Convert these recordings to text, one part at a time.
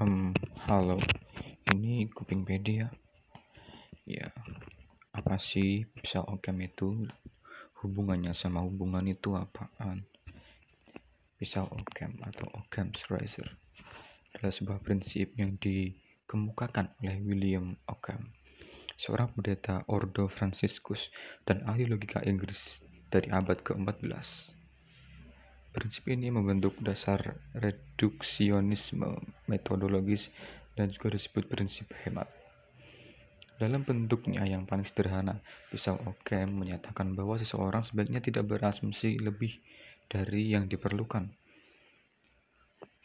Um, halo, ini Kupingpedia. Ya, apa sih pisau okem itu? Hubungannya sama hubungan itu apaan? Pisau okem atau Occam's razor adalah sebuah prinsip yang dikemukakan oleh William Occam, seorang pendeta Ordo Franciscus dan ahli logika Inggris dari abad ke-14. Prinsip ini membentuk dasar reduksionisme metodologis dan juga disebut prinsip hemat. Dalam bentuknya yang paling sederhana, pisau Occam menyatakan bahwa seseorang sebaiknya tidak berasumsi lebih dari yang diperlukan.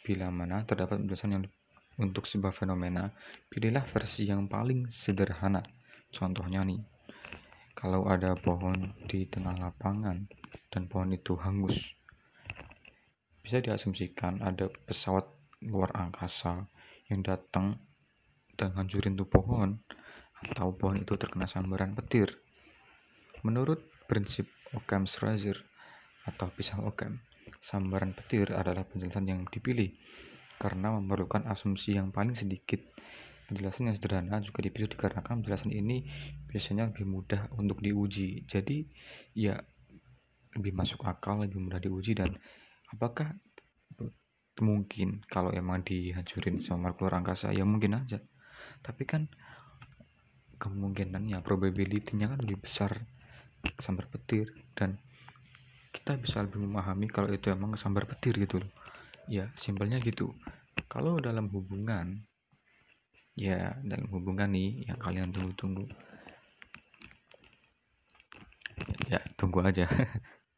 Bila mana terdapat penjelasan yang untuk sebuah fenomena, pilihlah versi yang paling sederhana. Contohnya nih, kalau ada pohon di tengah lapangan dan pohon itu hangus, bisa diasumsikan ada pesawat luar angkasa yang datang dan hancurin tuh pohon atau pohon itu terkena sambaran petir. Menurut prinsip Occam's razor atau pisau Occam, sambaran petir adalah penjelasan yang dipilih karena memerlukan asumsi yang paling sedikit. Penjelasan yang sederhana juga dipilih dikarenakan penjelasan ini biasanya lebih mudah untuk diuji. Jadi, ya lebih masuk akal, lebih mudah diuji dan apakah mungkin kalau emang dihancurin sama keluar angkasa ya mungkin aja. Tapi kan kemungkinannya probability-nya kan lebih besar sambar petir. Dan kita bisa lebih memahami kalau itu emang sambar petir gitu loh. Ya simpelnya gitu. Kalau dalam hubungan ya dalam hubungan nih yang kalian tunggu-tunggu. Ya tunggu aja